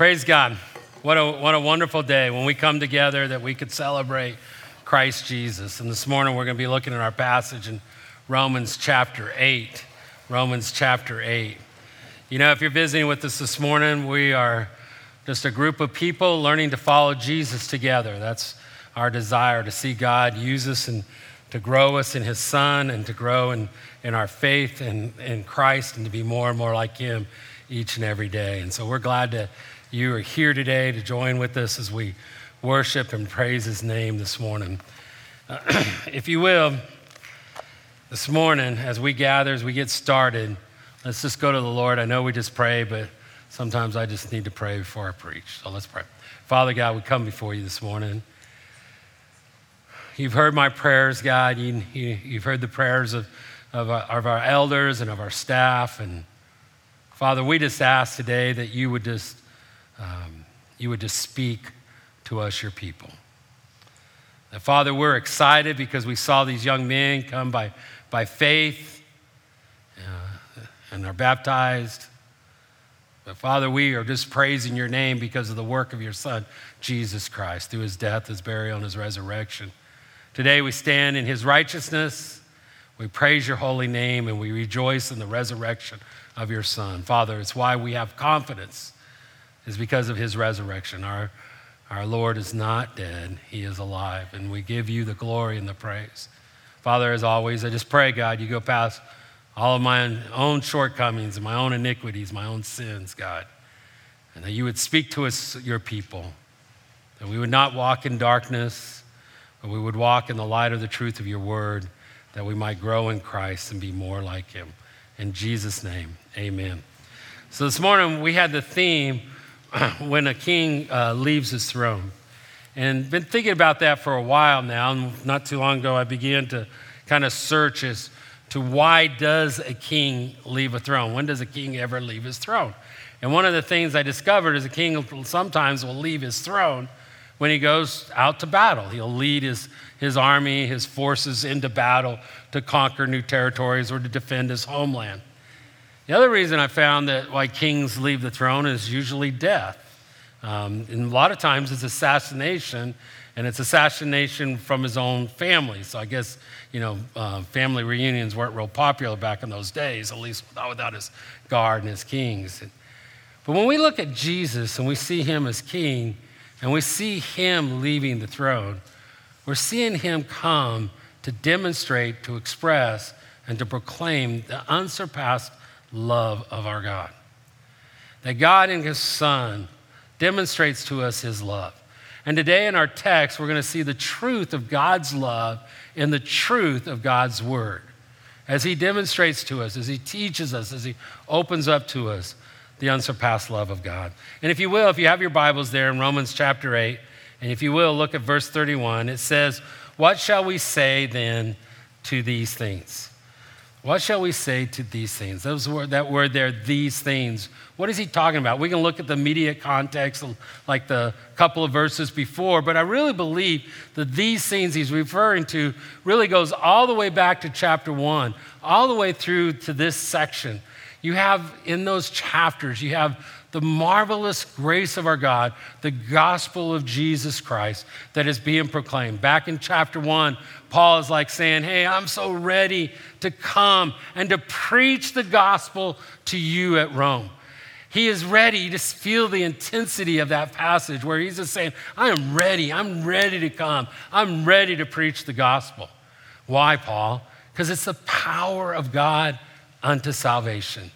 Praise God. What a, what a wonderful day when we come together that we could celebrate Christ Jesus. And this morning we're going to be looking at our passage in Romans chapter 8. Romans chapter 8. You know, if you're visiting with us this morning, we are just a group of people learning to follow Jesus together. That's our desire to see God use us and to grow us in His Son and to grow in, in our faith in, in Christ and to be more and more like Him each and every day. And so we're glad to you are here today to join with us as we worship and praise his name this morning. Uh, if you will, this morning, as we gather, as we get started, let's just go to the Lord. I know we just pray, but sometimes I just need to pray before I preach. So let's pray. Father God, we come before you this morning. You've heard my prayers, God. You, have heard the prayers of, of our, of our elders and of our staff. And Father, we just ask today that you would just um, you would just speak to us, your people. Father, we're excited because we saw these young men come by, by faith uh, and are baptized. But Father, we are just praising your name because of the work of your Son, Jesus Christ, through his death, his burial, and his resurrection. Today we stand in his righteousness. We praise your holy name and we rejoice in the resurrection of your Son. Father, it's why we have confidence is because of his resurrection. Our, our Lord is not dead, he is alive, and we give you the glory and the praise. Father, as always, I just pray, God, you go past all of my own shortcomings and my own iniquities, my own sins, God, and that you would speak to us, your people, that we would not walk in darkness, but we would walk in the light of the truth of your word, that we might grow in Christ and be more like him. In Jesus' name, amen. So this morning we had the theme when a king uh, leaves his throne. And been thinking about that for a while now. And not too long ago, I began to kind of search as to why does a king leave a throne? When does a king ever leave his throne? And one of the things I discovered is a king sometimes will leave his throne when he goes out to battle. He'll lead his, his army, his forces into battle to conquer new territories or to defend his homeland. The other reason I found that why kings leave the throne is usually death. Um, and a lot of times it's assassination, and it's assassination from his own family. So I guess, you know, uh, family reunions weren't real popular back in those days, at least without, without his guard and his kings. But when we look at Jesus and we see him as king, and we see him leaving the throne, we're seeing him come to demonstrate, to express, and to proclaim the unsurpassed love of our God. That God in His Son demonstrates to us His love. And today in our text, we're going to see the truth of God's love in the truth of God's Word. As He demonstrates to us, as He teaches us, as He opens up to us the unsurpassed love of God. And if you will, if you have your Bibles there in Romans chapter 8, and if you will, look at verse 31, it says, What shall we say then to these things? What shall we say to these things? Those word, that word there, these things. What is he talking about? We can look at the immediate context, like the couple of verses before, but I really believe that these things he's referring to really goes all the way back to chapter one, all the way through to this section. You have in those chapters, you have the marvelous grace of our God, the gospel of Jesus Christ that is being proclaimed. Back in chapter one, Paul is like saying, Hey, I'm so ready to come and to preach the gospel to you at Rome. He is ready to feel the intensity of that passage where he's just saying, I am ready. I'm ready to come. I'm ready to preach the gospel. Why, Paul? Because it's the power of God unto salvation.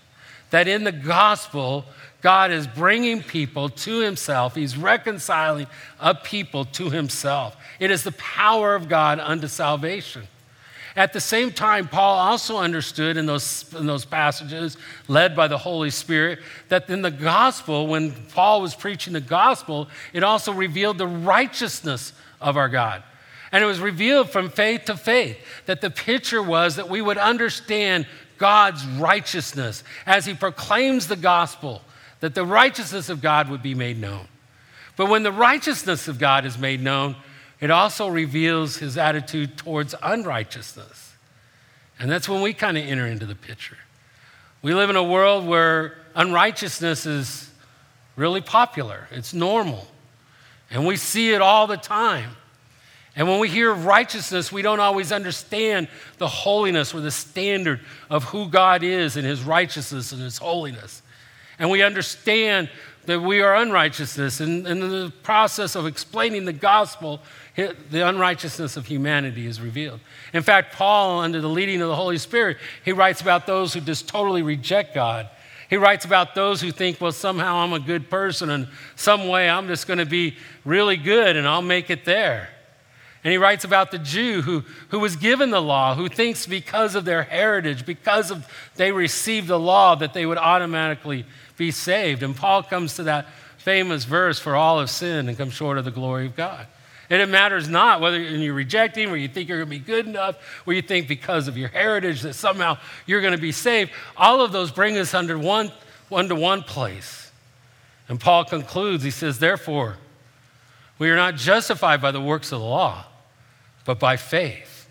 That in the gospel, God is bringing people to himself. He's reconciling a people to himself. It is the power of God unto salvation. At the same time, Paul also understood in those, in those passages, led by the Holy Spirit, that in the gospel, when Paul was preaching the gospel, it also revealed the righteousness of our God. And it was revealed from faith to faith that the picture was that we would understand God's righteousness as he proclaims the gospel that the righteousness of God would be made known. But when the righteousness of God is made known, it also reveals his attitude towards unrighteousness. And that's when we kind of enter into the picture. We live in a world where unrighteousness is really popular, it's normal. And we see it all the time. And when we hear righteousness, we don't always understand the holiness or the standard of who God is and his righteousness and his holiness. And we understand that we are unrighteousness. And, and in the process of explaining the gospel, the unrighteousness of humanity is revealed. In fact, Paul, under the leading of the Holy Spirit, he writes about those who just totally reject God. He writes about those who think, well, somehow I'm a good person and some way I'm just going to be really good and I'll make it there. And he writes about the Jew who, who was given the law, who thinks because of their heritage, because of they received the law, that they would automatically be saved. And Paul comes to that famous verse, for all have sinned and come short of the glory of God. And it matters not whether you reject him or you think you're going to be good enough, or you think because of your heritage that somehow you're going to be saved. All of those bring us under one, to one place. And Paul concludes, he says, Therefore, we are not justified by the works of the law but by faith.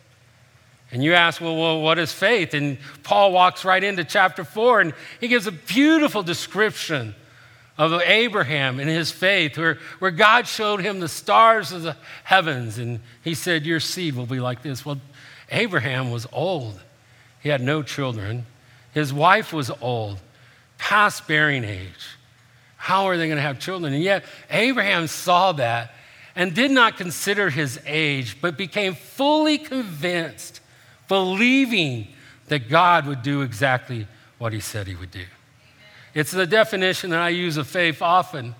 And you ask, well, well, what is faith? And Paul walks right into chapter four and he gives a beautiful description of Abraham and his faith, where, where God showed him the stars of the heavens. And he said, Your seed will be like this. Well, Abraham was old, he had no children. His wife was old, past bearing age. How are they going to have children? And yet, Abraham saw that and did not consider his age, but became fully convinced, believing that God would do exactly what he said he would do. It's the definition that I use of faith often.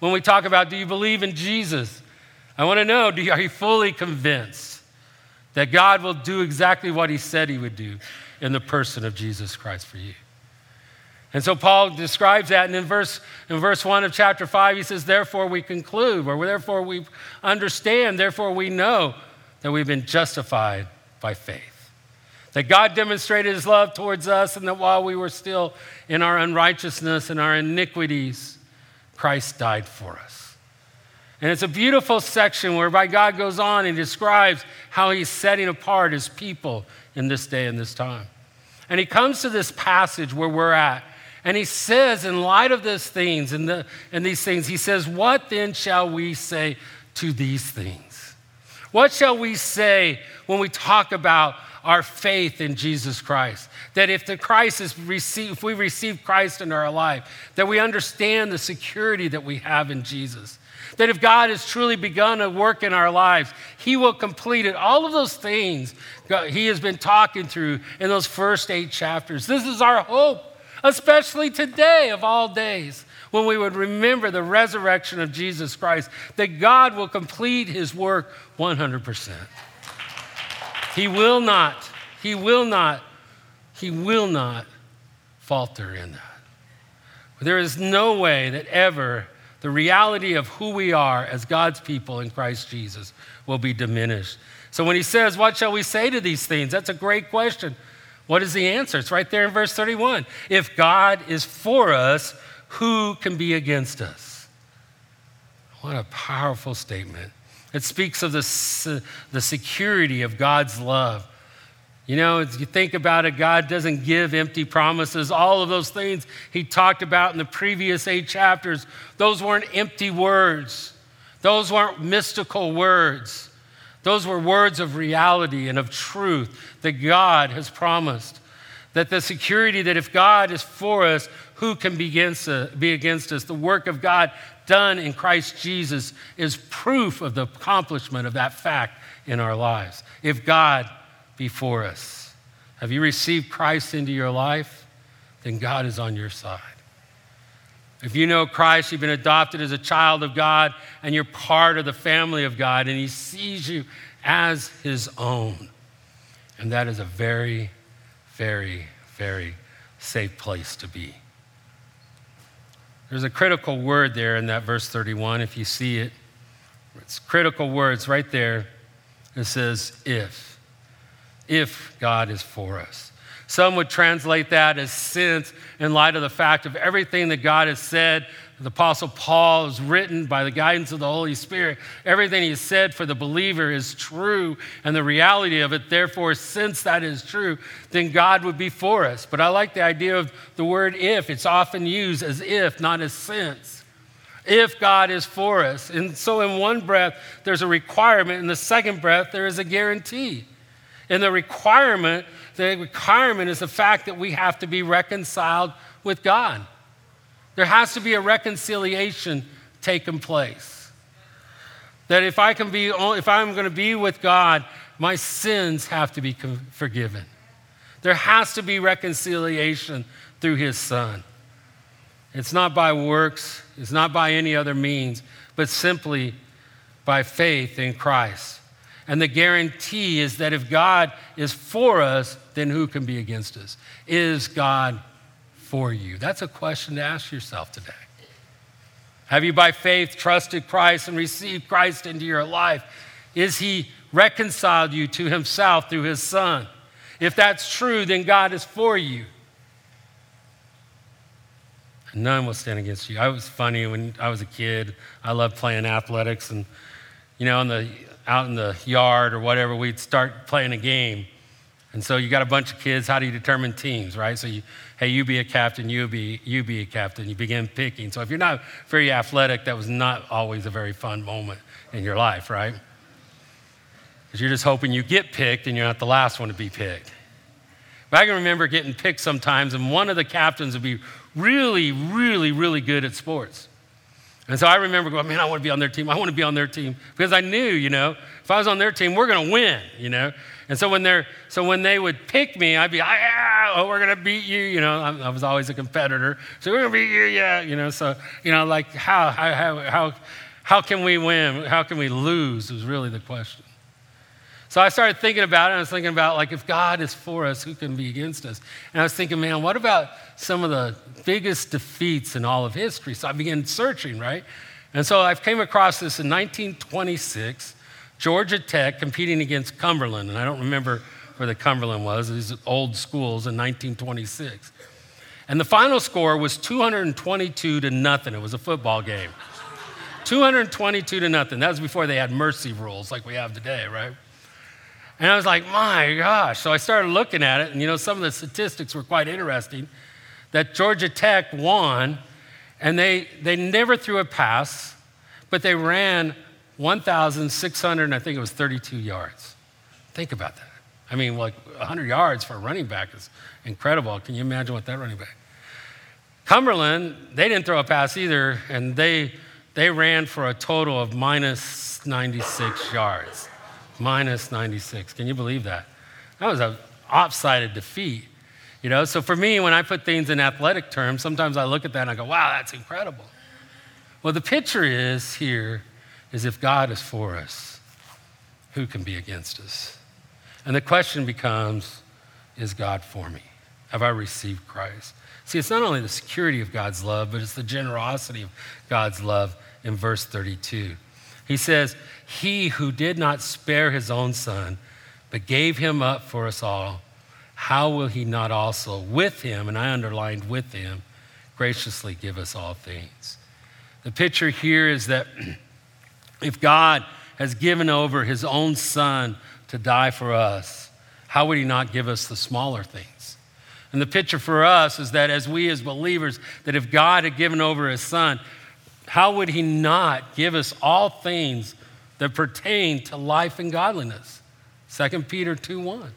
When we talk about, do you believe in Jesus? I want to know, you, are you fully convinced that God will do exactly what he said he would do in the person of Jesus Christ for you? And so Paul describes that, and in verse, in verse 1 of chapter 5, he says, Therefore we conclude, or therefore we understand, therefore we know that we've been justified by faith. That God demonstrated his love towards us, and that while we were still in our unrighteousness and our iniquities, Christ died for us. And it's a beautiful section whereby God goes on and describes how he's setting apart his people in this day and this time. And he comes to this passage where we're at and he says, in light of these things and, the, and these things, he says, What then shall we say to these things? What shall we say when we talk about our faith in Jesus Christ? That if the Christ is received, if we receive Christ in our life, that we understand the security that we have in Jesus. That if God has truly begun a work in our lives, He will complete it. All of those things He has been talking through in those first eight chapters. This is our hope especially today of all days, when we would remember the resurrection of Jesus Christ, that God will complete his work 100%. He will not, he will not, he will not falter in that. There is no way that ever the reality of who we are as God's people in Christ Jesus will be diminished. So when he says, What shall we say to these things? That's a great question. What is the answer? It's right there in verse 31. If God is for us, who can be against us? What a powerful statement. It speaks of the, the security of God's love. You know, as you think about it, God doesn't give empty promises. All of those things he talked about in the previous eight chapters, those weren't empty words, those weren't mystical words. Those were words of reality and of truth that God has promised. That the security that if God is for us, who can be against, uh, be against us? The work of God done in Christ Jesus is proof of the accomplishment of that fact in our lives. If God be for us, have you received Christ into your life? Then God is on your side. If you know Christ, you've been adopted as a child of God, and you're part of the family of God, and He sees you as His own. And that is a very, very, very safe place to be. There's a critical word there in that verse 31, if you see it. It's critical words right there. It says, if. If God is for us. Some would translate that as since, in light of the fact of everything that God has said. The Apostle Paul is written by the guidance of the Holy Spirit. Everything he said for the believer is true, and the reality of it, therefore, since that is true, then God would be for us. But I like the idea of the word if. It's often used as if, not as since. if God is for us. And so, in one breath, there's a requirement, in the second breath, there is a guarantee. In the requirement, the requirement is the fact that we have to be reconciled with God. There has to be a reconciliation taking place. That if I can be, if I'm going to be with God, my sins have to be forgiven. There has to be reconciliation through His Son. It's not by works, it's not by any other means, but simply by faith in Christ. And the guarantee is that if God is for us, then who can be against us? Is God for you? That's a question to ask yourself today. Have you, by faith, trusted Christ and received Christ into your life? Is He reconciled you to Himself through His Son? If that's true, then God is for you. None will stand against you. I was funny when I was a kid. I loved playing athletics, and you know, on the out in the yard or whatever, we'd start playing a game. And so you got a bunch of kids. How do you determine teams, right? So you, hey, you be a captain, you be you be a captain. You begin picking. So if you're not very athletic, that was not always a very fun moment in your life, right? Because you're just hoping you get picked and you're not the last one to be picked. But I can remember getting picked sometimes, and one of the captains would be really, really, really good at sports. And so I remember going, man, I want to be on their team. I want to be on their team because I knew, you know, if I was on their team, we're going to win, you know. And so when they're, so when they would pick me, I'd be, ah, oh, we're going to beat you, you know. I, I was always a competitor, so we're going to beat you, yeah, you know. So you know, like how, how, how, how can we win? How can we lose? Was really the question. So I started thinking about it. I was thinking about, like, if God is for us, who can be against us? And I was thinking, man, what about some of the biggest defeats in all of history? So I began searching, right? And so I came across this in 1926, Georgia Tech competing against Cumberland. And I don't remember where the Cumberland was, these old schools in 1926. And the final score was 222 to nothing. It was a football game. 222 to nothing. That was before they had mercy rules like we have today, right? And I was like, my gosh. So I started looking at it, and you know, some of the statistics were quite interesting that Georgia Tech won, and they, they never threw a pass, but they ran 1,600, I think it was 32 yards. Think about that. I mean, like 100 yards for a running back is incredible. Can you imagine what that running back? Cumberland, they didn't throw a pass either, and they, they ran for a total of minus 96 yards minus 96. Can you believe that? That was an opsided defeat. You know, so for me, when I put things in athletic terms, sometimes I look at that and I go, wow, that's incredible. Well, the picture is here is if God is for us, who can be against us? And the question becomes, is God for me? Have I received Christ? See, it's not only the security of God's love, but it's the generosity of God's love in verse 32. He says, He who did not spare his own son, but gave him up for us all, how will he not also with him, and I underlined with him, graciously give us all things? The picture here is that if God has given over his own son to die for us, how would he not give us the smaller things? And the picture for us is that as we as believers, that if God had given over his son, how would he not give us all things that pertain to life and godliness? 2 Peter 2 1.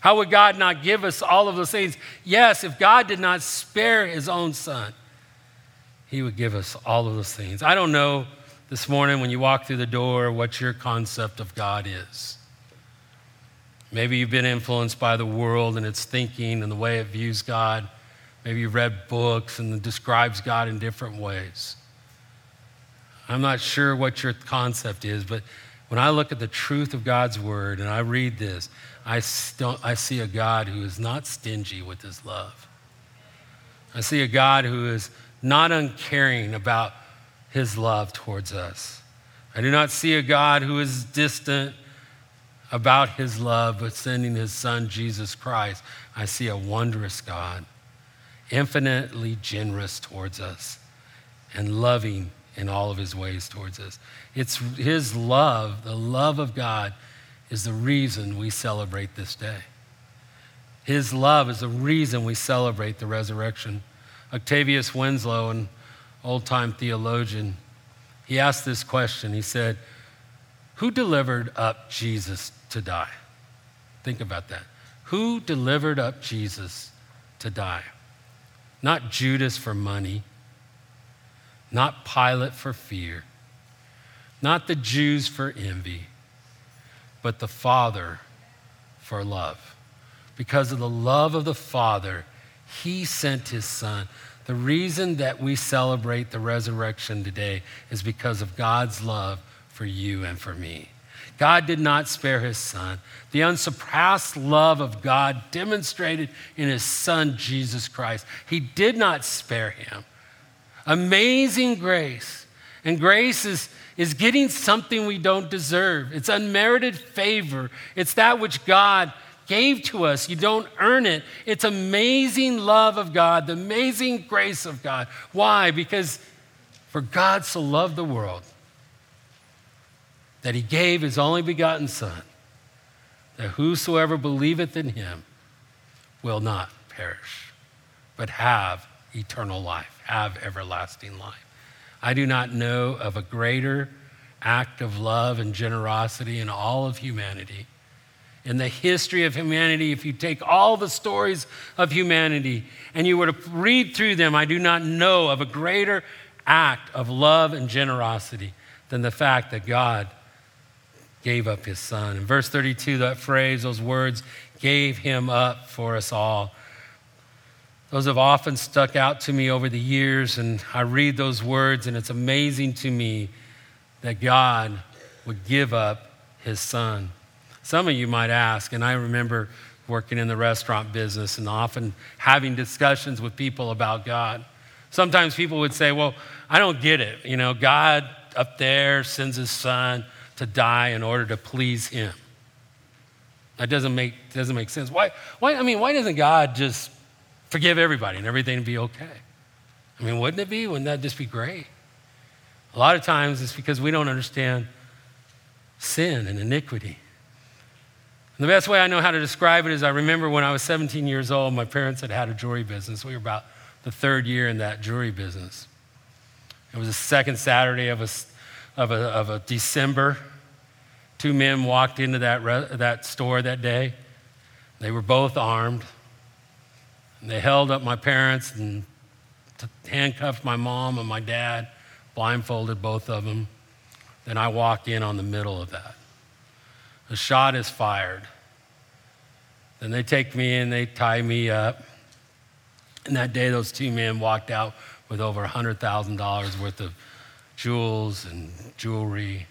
How would God not give us all of those things? Yes, if God did not spare his own son, he would give us all of those things. I don't know this morning when you walk through the door what your concept of God is. Maybe you've been influenced by the world and its thinking and the way it views God. Maybe you've read books and describes God in different ways. I'm not sure what your concept is, but when I look at the truth of God's word and I read this, I, st- I see a God who is not stingy with his love. I see a God who is not uncaring about his love towards us. I do not see a God who is distant about his love, but sending his son, Jesus Christ. I see a wondrous God, infinitely generous towards us and loving in all of his ways towards us. It's his love, the love of God, is the reason we celebrate this day. His love is the reason we celebrate the resurrection. Octavius Winslow, an old time theologian, he asked this question. He said, Who delivered up Jesus to die? Think about that. Who delivered up Jesus to die? Not Judas for money, not Pilate for fear, not the Jews for envy, but the Father for love. Because of the love of the Father, He sent His Son. The reason that we celebrate the resurrection today is because of God's love for you and for me. God did not spare his son. The unsurpassed love of God demonstrated in his son, Jesus Christ. He did not spare him. Amazing grace. And grace is, is getting something we don't deserve. It's unmerited favor. It's that which God gave to us. You don't earn it. It's amazing love of God, the amazing grace of God. Why? Because for God so loved the world that he gave his only begotten Son, that whosoever believeth in him will not perish, but have eternal life, have everlasting life. I do not know of a greater act of love and generosity in all of humanity. In the history of humanity, if you take all the stories of humanity and you were to read through them, I do not know of a greater act of love and generosity than the fact that God gave up his son. In verse 32, that phrase, those words, gave him up for us all. Those have often stuck out to me over the years, and I read those words, and it's amazing to me that God would give up his son. Some of you might ask, and I remember working in the restaurant business and often having discussions with people about God. Sometimes people would say, Well, I don't get it. You know, God up there sends his son to die in order to please him. That doesn't make, doesn't make sense. Why, why, I mean, why doesn't God just forgive everybody and everything be okay? I mean, wouldn't it be? Wouldn't that just be great? A lot of times it's because we don't understand sin and iniquity. And the best way I know how to describe it is I remember when I was 17 years old, my parents had had a jewelry business. We were about the third year in that jewelry business. It was the second Saturday of a, of a, of a December. Two men walked into that, re- that store that day. They were both armed. And they held up my parents and t- handcuffed my mom and my dad, blindfolded both of them. Then I walk in on the middle of that. A shot is fired. Then they take me in, they tie me up. And that day, those two men walked out with over $100,000 worth of jewels and jewelry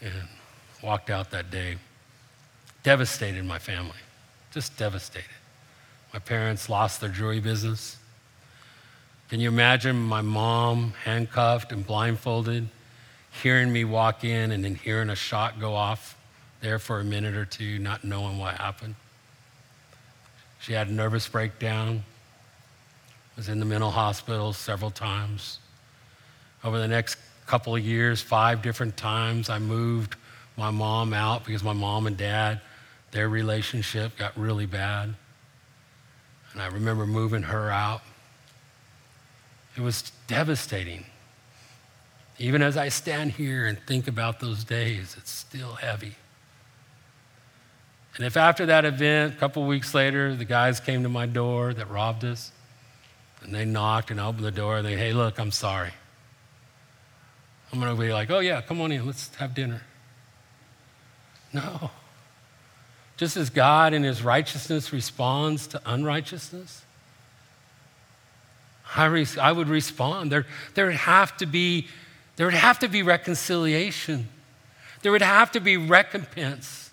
and walked out that day. Devastated my family, just devastated. My parents lost their jewelry business. Can you imagine my mom handcuffed and blindfolded, hearing me walk in and then hearing a shot go off there for a minute or two, not knowing what happened? She had a nervous breakdown, was in the mental hospital several times. Over the next couple of years, five different times, I moved my mom out because my mom and dad, their relationship got really bad. And I remember moving her out. It was devastating. Even as I stand here and think about those days, it's still heavy. And if after that event, a couple weeks later, the guys came to my door that robbed us, and they knocked and opened the door, and they, hey, look, I'm sorry. I'm going to be like, oh, yeah, come on in, let's have dinner. No. Just as God in his righteousness responds to unrighteousness, I, re- I would respond. There, there, would have to be, there would have to be reconciliation, there would have to be recompense.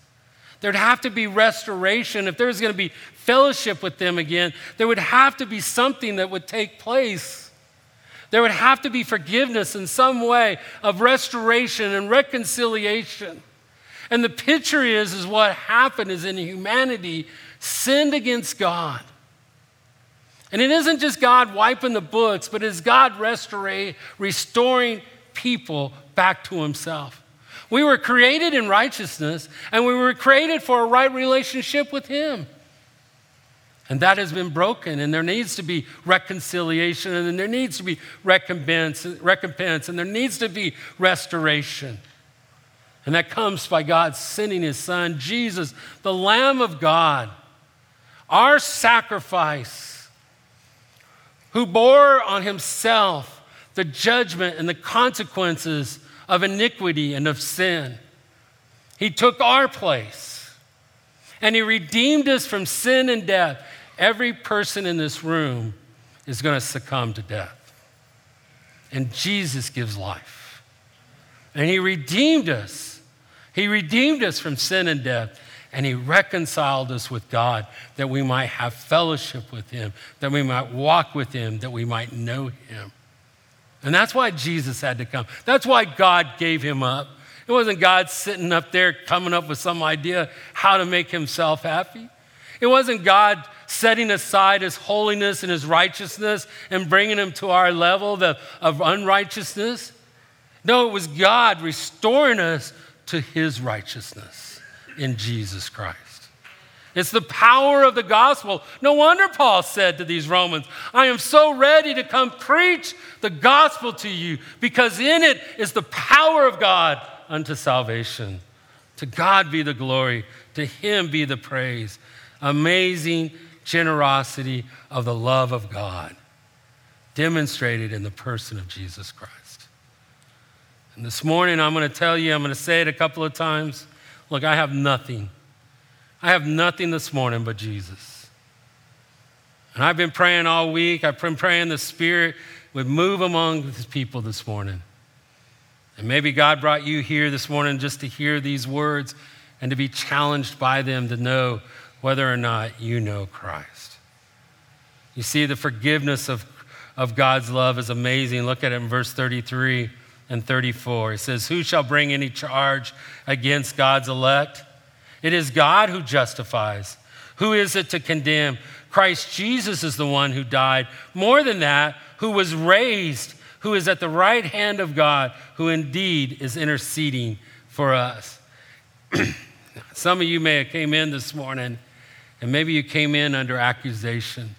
There'd have to be restoration. If there was going to be fellowship with them again, there would have to be something that would take place. There would have to be forgiveness in some way of restoration and reconciliation. And the picture is, is what happened is in humanity sinned against God. And it isn't just God wiping the books, but it's God restoring, restoring people back to himself. We were created in righteousness, and we were created for a right relationship with him. And that has been broken, and there needs to be reconciliation, and there needs to be recompense, recompense and there needs to be restoration. And that comes by God sending His Son, Jesus, the Lamb of God, our sacrifice, who bore on Himself the judgment and the consequences of iniquity and of sin. He took our place, and He redeemed us from sin and death every person in this room is going to succumb to death. And Jesus gives life. And He redeemed us. He redeemed us from sin and death. And He reconciled us with God that we might have fellowship with Him, that we might walk with Him, that we might know Him. And that's why Jesus had to come. That's why God gave Him up. It wasn't God sitting up there coming up with some idea how to make Himself happy. It wasn't God setting aside his holiness and his righteousness and bringing him to our level of, unrighteousness. No, it was God restoring us to his righteousness in Jesus Christ. It's the power of the gospel. No wonder Paul said to these Romans, I am so ready to come preach the gospel to you because in it is the power of God unto salvation. To God be the glory, to him be the praise. Amazing generosity of the love of God demonstrated in the person of Jesus Christ. And this morning, I'm going to tell you, I'm going to say it a couple of times. Look, I have nothing. I have nothing this morning but Jesus. And I've been praying all week. I've been praying the Spirit would move among his people this morning. And maybe God brought you here this morning just to hear these words and to be challenged by them to know whether or not you know Christ. You see, the forgiveness of, of God's love is amazing. Look at it in verse 33 and 34. It says, Who shall bring any charge against God's elect? It is God who justifies. Who is it to condemn? Christ Jesus is the one who died. More than that, who was raised, who is at the right hand of God, who indeed is interceding for us. Some of you may have came in this morning and maybe you came in under accusation.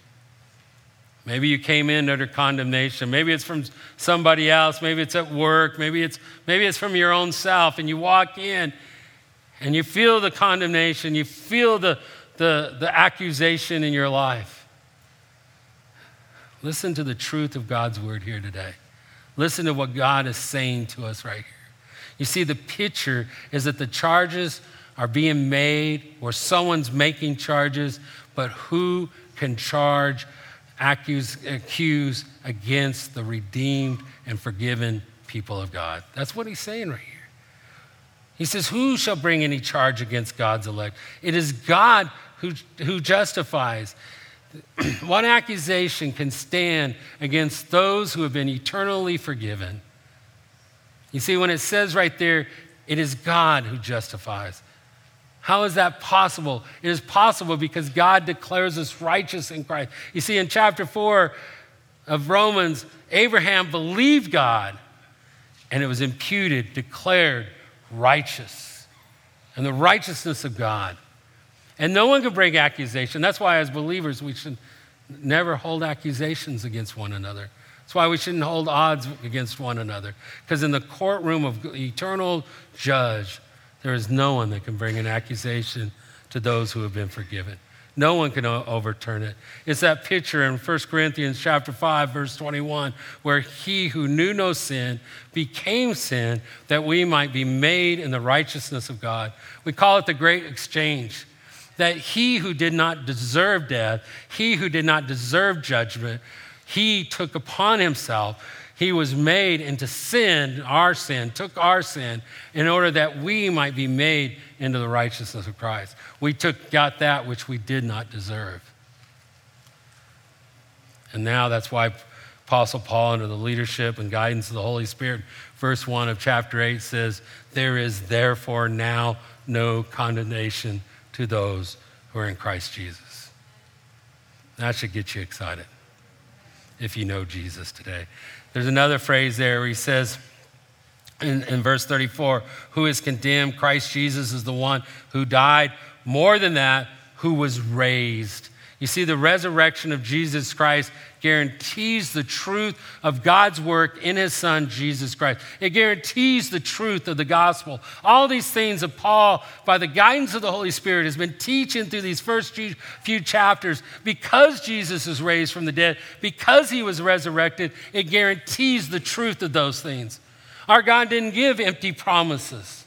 Maybe you came in under condemnation. Maybe it's from somebody else. Maybe it's at work. Maybe it's, maybe it's from your own self. And you walk in and you feel the condemnation. You feel the, the, the accusation in your life. Listen to the truth of God's word here today. Listen to what God is saying to us right here. You see, the picture is that the charges are being made or someone's making charges, but who can charge, accuse, accuse against the redeemed and forgiven people of God? That's what he's saying right here. He says, Who shall bring any charge against God's elect? It is God who, who justifies. what accusation can stand against those who have been eternally forgiven? You see, when it says right there, it is God who justifies. How is that possible? It is possible because God declares us righteous in Christ. You see, in chapter 4 of Romans, Abraham believed God and it was imputed, declared righteous. And the righteousness of God. And no one can bring accusation. That's why, as believers, we should never hold accusations against one another. That's why we shouldn't hold odds against one another. Because in the courtroom of eternal judge, there is no one that can bring an accusation to those who have been forgiven. No one can overturn it. It's that picture in 1 Corinthians chapter 5 verse 21 where he who knew no sin became sin that we might be made in the righteousness of God. We call it the great exchange. That he who did not deserve death, he who did not deserve judgment, he took upon himself he was made into sin, our sin, took our sin, in order that we might be made into the righteousness of Christ. We took, got that which we did not deserve. And now that's why Apostle Paul, under the leadership and guidance of the Holy Spirit, verse 1 of chapter 8 says, There is therefore now no condemnation to those who are in Christ Jesus. That should get you excited if you know Jesus today. There's another phrase there where he says in, in verse 34 who is condemned? Christ Jesus is the one who died. More than that, who was raised. You see, the resurrection of Jesus Christ guarantees the truth of God's work in his son, Jesus Christ. It guarantees the truth of the gospel. All these things that Paul, by the guidance of the Holy Spirit, has been teaching through these first few chapters. Because Jesus is raised from the dead, because he was resurrected, it guarantees the truth of those things. Our God didn't give empty promises,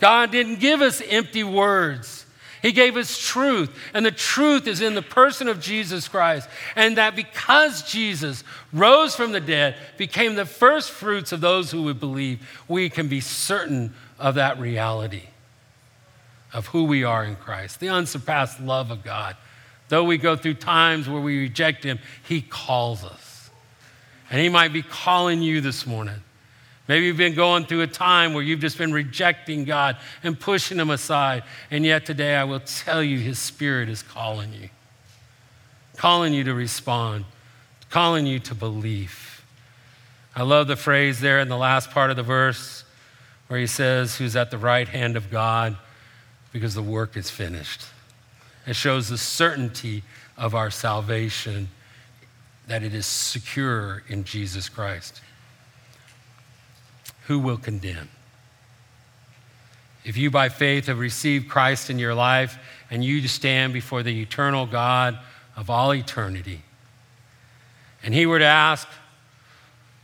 God didn't give us empty words. He gave us truth, and the truth is in the person of Jesus Christ. And that because Jesus rose from the dead, became the first fruits of those who would believe, we can be certain of that reality of who we are in Christ, the unsurpassed love of God. Though we go through times where we reject Him, He calls us. And He might be calling you this morning. Maybe you've been going through a time where you've just been rejecting God and pushing Him aside. And yet today I will tell you His Spirit is calling you, calling you to respond, calling you to believe. I love the phrase there in the last part of the verse where He says, Who's at the right hand of God because the work is finished. It shows the certainty of our salvation, that it is secure in Jesus Christ who will condemn? If you by faith have received Christ in your life and you stand before the eternal God of all eternity, and he were to ask,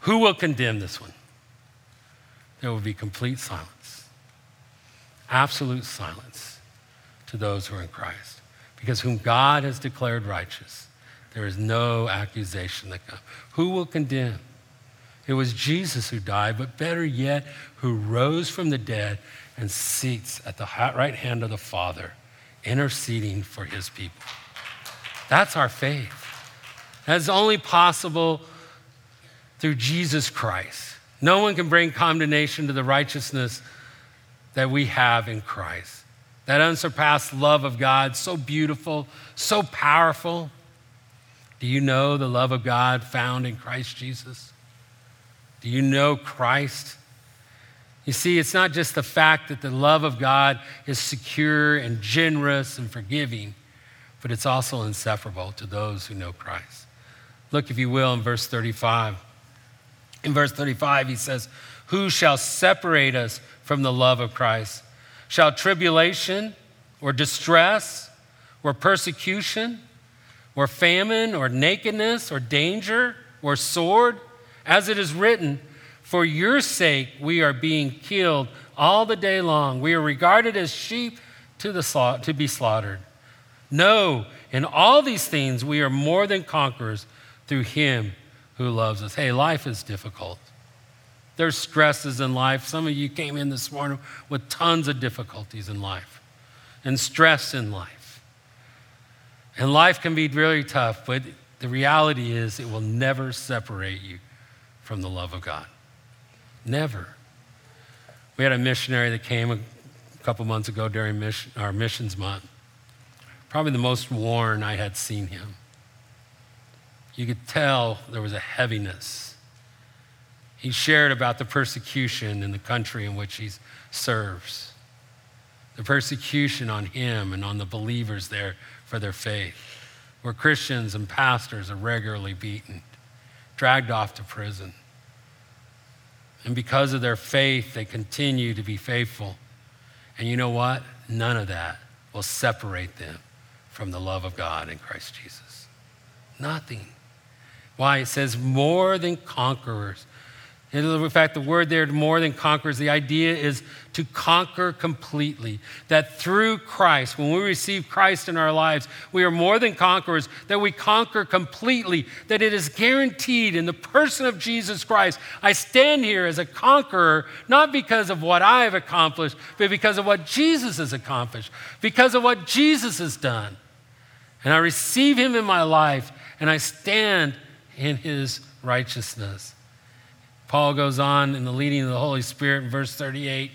Who will condemn this one? There will be complete silence, absolute silence to those who are in Christ. Because whom God has declared righteous, there is no accusation that comes. Who will condemn? It was Jesus who died, but better yet, who rose from the dead and seats at the right hand of the Father, interceding for his people. That's our faith. That's only possible through Jesus Christ. No one can bring condemnation to the righteousness that we have in Christ. That unsurpassed love of God, so beautiful, so powerful. Do you know the love of God found in Christ Jesus? Do you know Christ? You see, it's not just the fact that the love of God is secure and generous and forgiving, but it's also inseparable to those who know Christ. Look, if you will, in verse 35. In verse 35, he says, Who shall separate us from the love of Christ? Shall tribulation or distress or persecution or famine or nakedness or danger or sword? As it is written, For your sake we are being killed all the day long. We are regarded as sheep to, the to be slaughtered. No, in all these things we are more than conquerors through him who loves us. Hey, life is difficult. There's stresses in life. Some of you came in this morning with tons of difficulties in life and stress in life. And life can be really tough, but the reality is it will never separate you from the love of God. Never. We had a missionary that came a couple months ago during mission, our missions month. Probably the most worn I had seen him. You could tell there was a heaviness. He shared about the persecution in the country in which he serves, the persecution on him and on the believers there for their faith, where Christians and pastors are regularly beaten, dragged off to prison. And because of their faith, they continue to be faithful. And you know what? None of that will separate them from the love of God in Christ Jesus. Nothing. Why? It says more than conquerors in fact, the word there, more than conquers, the idea is to conquer completely. That through Christ, when we receive Christ in our lives, we are more than conquerors, that we conquer completely, that it is guaranteed in the person of Jesus Christ. I stand here as a conqueror, not because of what I have accomplished, but because of what Jesus has accomplished, because of what Jesus has done. And I receive him in my life, and I stand in his righteousness. Paul goes on in the leading of the Holy Spirit in verse 38.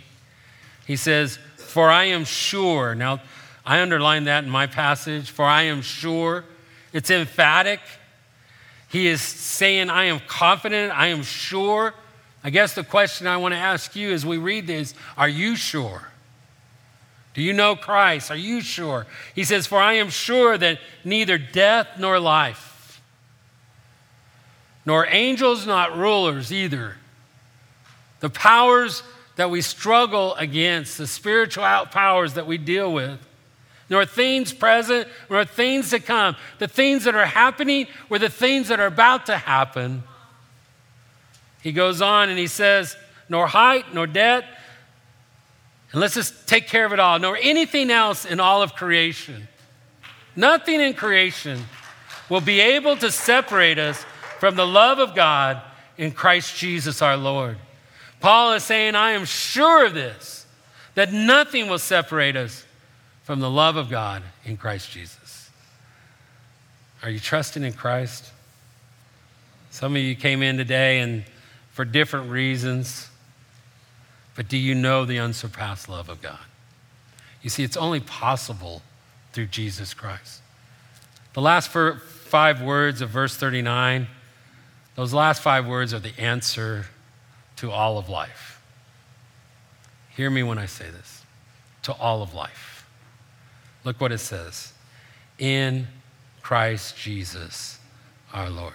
He says, For I am sure. Now, I underline that in my passage. For I am sure. It's emphatic. He is saying, I am confident. I am sure. I guess the question I want to ask you as we read this are you sure? Do you know Christ? Are you sure? He says, For I am sure that neither death nor life, nor angels, not rulers either, the powers that we struggle against, the spiritual powers that we deal with, nor things present, nor things to come, the things that are happening, or the things that are about to happen. He goes on and he says, nor height, nor depth, and let's just take care of it all, nor anything else in all of creation. Nothing in creation will be able to separate us from the love of God in Christ Jesus our Lord. Paul is saying, I am sure of this, that nothing will separate us from the love of God in Christ Jesus. Are you trusting in Christ? Some of you came in today and for different reasons, but do you know the unsurpassed love of God? You see, it's only possible through Jesus Christ. The last five words of verse 39, those last five words are the answer to all of life. Hear me when I say this to all of life. Look what it says in Christ Jesus our Lord.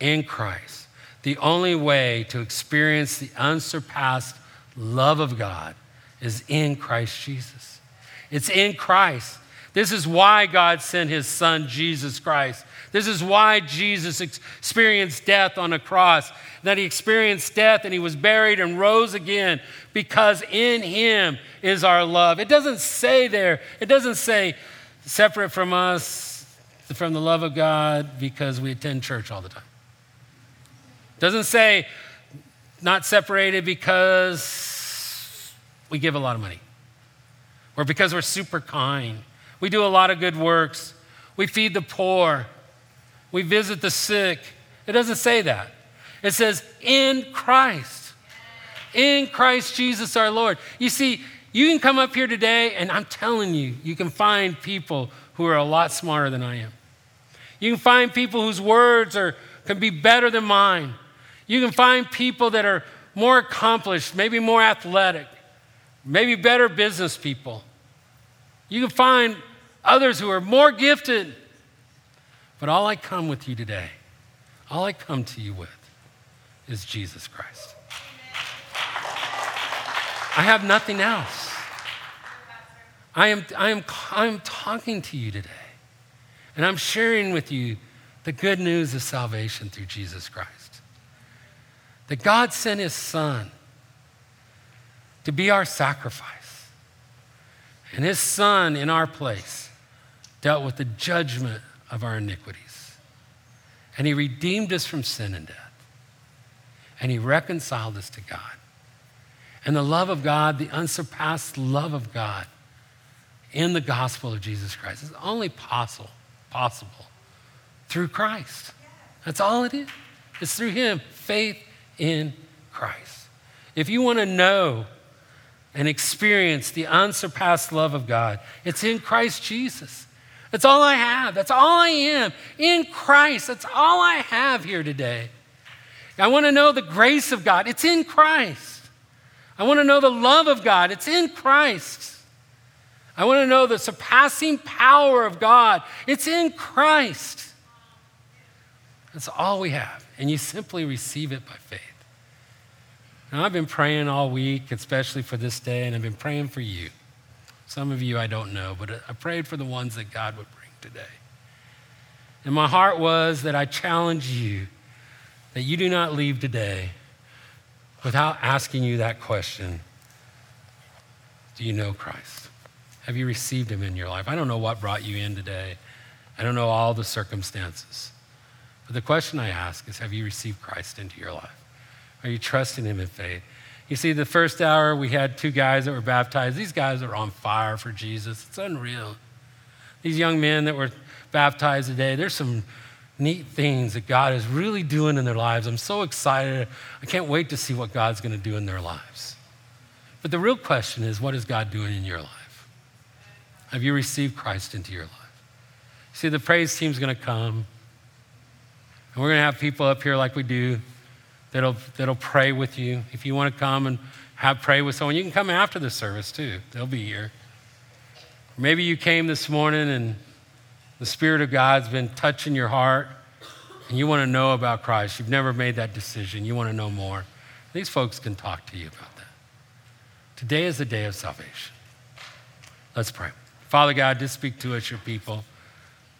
In Christ. The only way to experience the unsurpassed love of God is in Christ Jesus. It's in Christ. This is why God sent his son, Jesus Christ. This is why Jesus experienced death on a cross, that he experienced death and he was buried and rose again, because in him is our love. It doesn't say there, it doesn't say separate from us, from the love of God, because we attend church all the time. It doesn't say not separated because we give a lot of money or because we're super kind. We do a lot of good works. We feed the poor. We visit the sick. It doesn't say that. It says, in Christ. In Christ Jesus our Lord. You see, you can come up here today, and I'm telling you, you can find people who are a lot smarter than I am. You can find people whose words are, can be better than mine. You can find people that are more accomplished, maybe more athletic, maybe better business people. You can find others who are more gifted. But all I come with you today, all I come to you with is Jesus Christ. I have nothing else. I am, I am, I am talking to you today, and I'm sharing with you the good news of salvation through Jesus Christ. That God sent his Son to be our sacrifice, and his Son in our place dealt with the judgment of our iniquities. And he redeemed us from sin and death. And he reconciled us to God. And the love of God, the unsurpassed love of God in the gospel of Jesus Christ is only possible, possible through Christ. That's all it is. It's through him, faith in Christ. If you want to know and experience the unsurpassed love of God, it's in Christ Jesus. That's all I have. That's all I am in Christ. That's all I have here today. I want to know the grace of God. It's in Christ. I want to know the love of God. It's in Christ. I want to know the surpassing power of God. It's in Christ. That's all we have. And you simply receive it by faith. Now, I've been praying all week, especially for this day, and I've been praying for you. Some of you I don't know, but I prayed for the ones that God would bring today. And my heart was that I challenge you that you do not leave today without asking you that question Do you know Christ? Have you received him in your life? I don't know what brought you in today, I don't know all the circumstances. But the question I ask is Have you received Christ into your life? Are you trusting him in faith? You see, the first hour we had two guys that were baptized. These guys are on fire for Jesus. It's unreal. These young men that were baptized today, there's some neat things that God is really doing in their lives. I'm so excited. I can't wait to see what God's going to do in their lives. But the real question is what is God doing in your life? Have you received Christ into your life? See, the praise team's going to come, and we're going to have people up here like we do that'll, that'll pray with you. If you want to come and have pray with someone, you can come after the service too. They'll be here. Maybe you came this morning and the Spirit of God's been touching your heart and you want to know about Christ. You've never made that decision. You want to know more. These folks can talk to you about that. Today is the day of salvation. Let's pray. Father God, just speak to us, your people.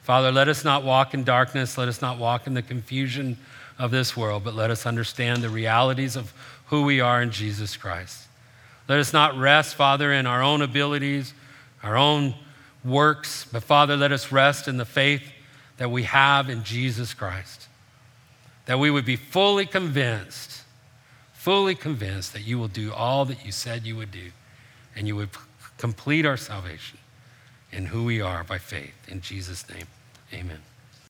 Father, let us not walk in darkness. Let us not walk in the confusion of this world, but let us understand the realities of who we are in Jesus Christ. Let us not rest, Father, in our own abilities, our own works, but Father, let us rest in the faith that we have in Jesus Christ. That we would be fully convinced, fully convinced that you will do all that you said you would do, and you would complete our salvation in who we are by faith. In Jesus' name, amen.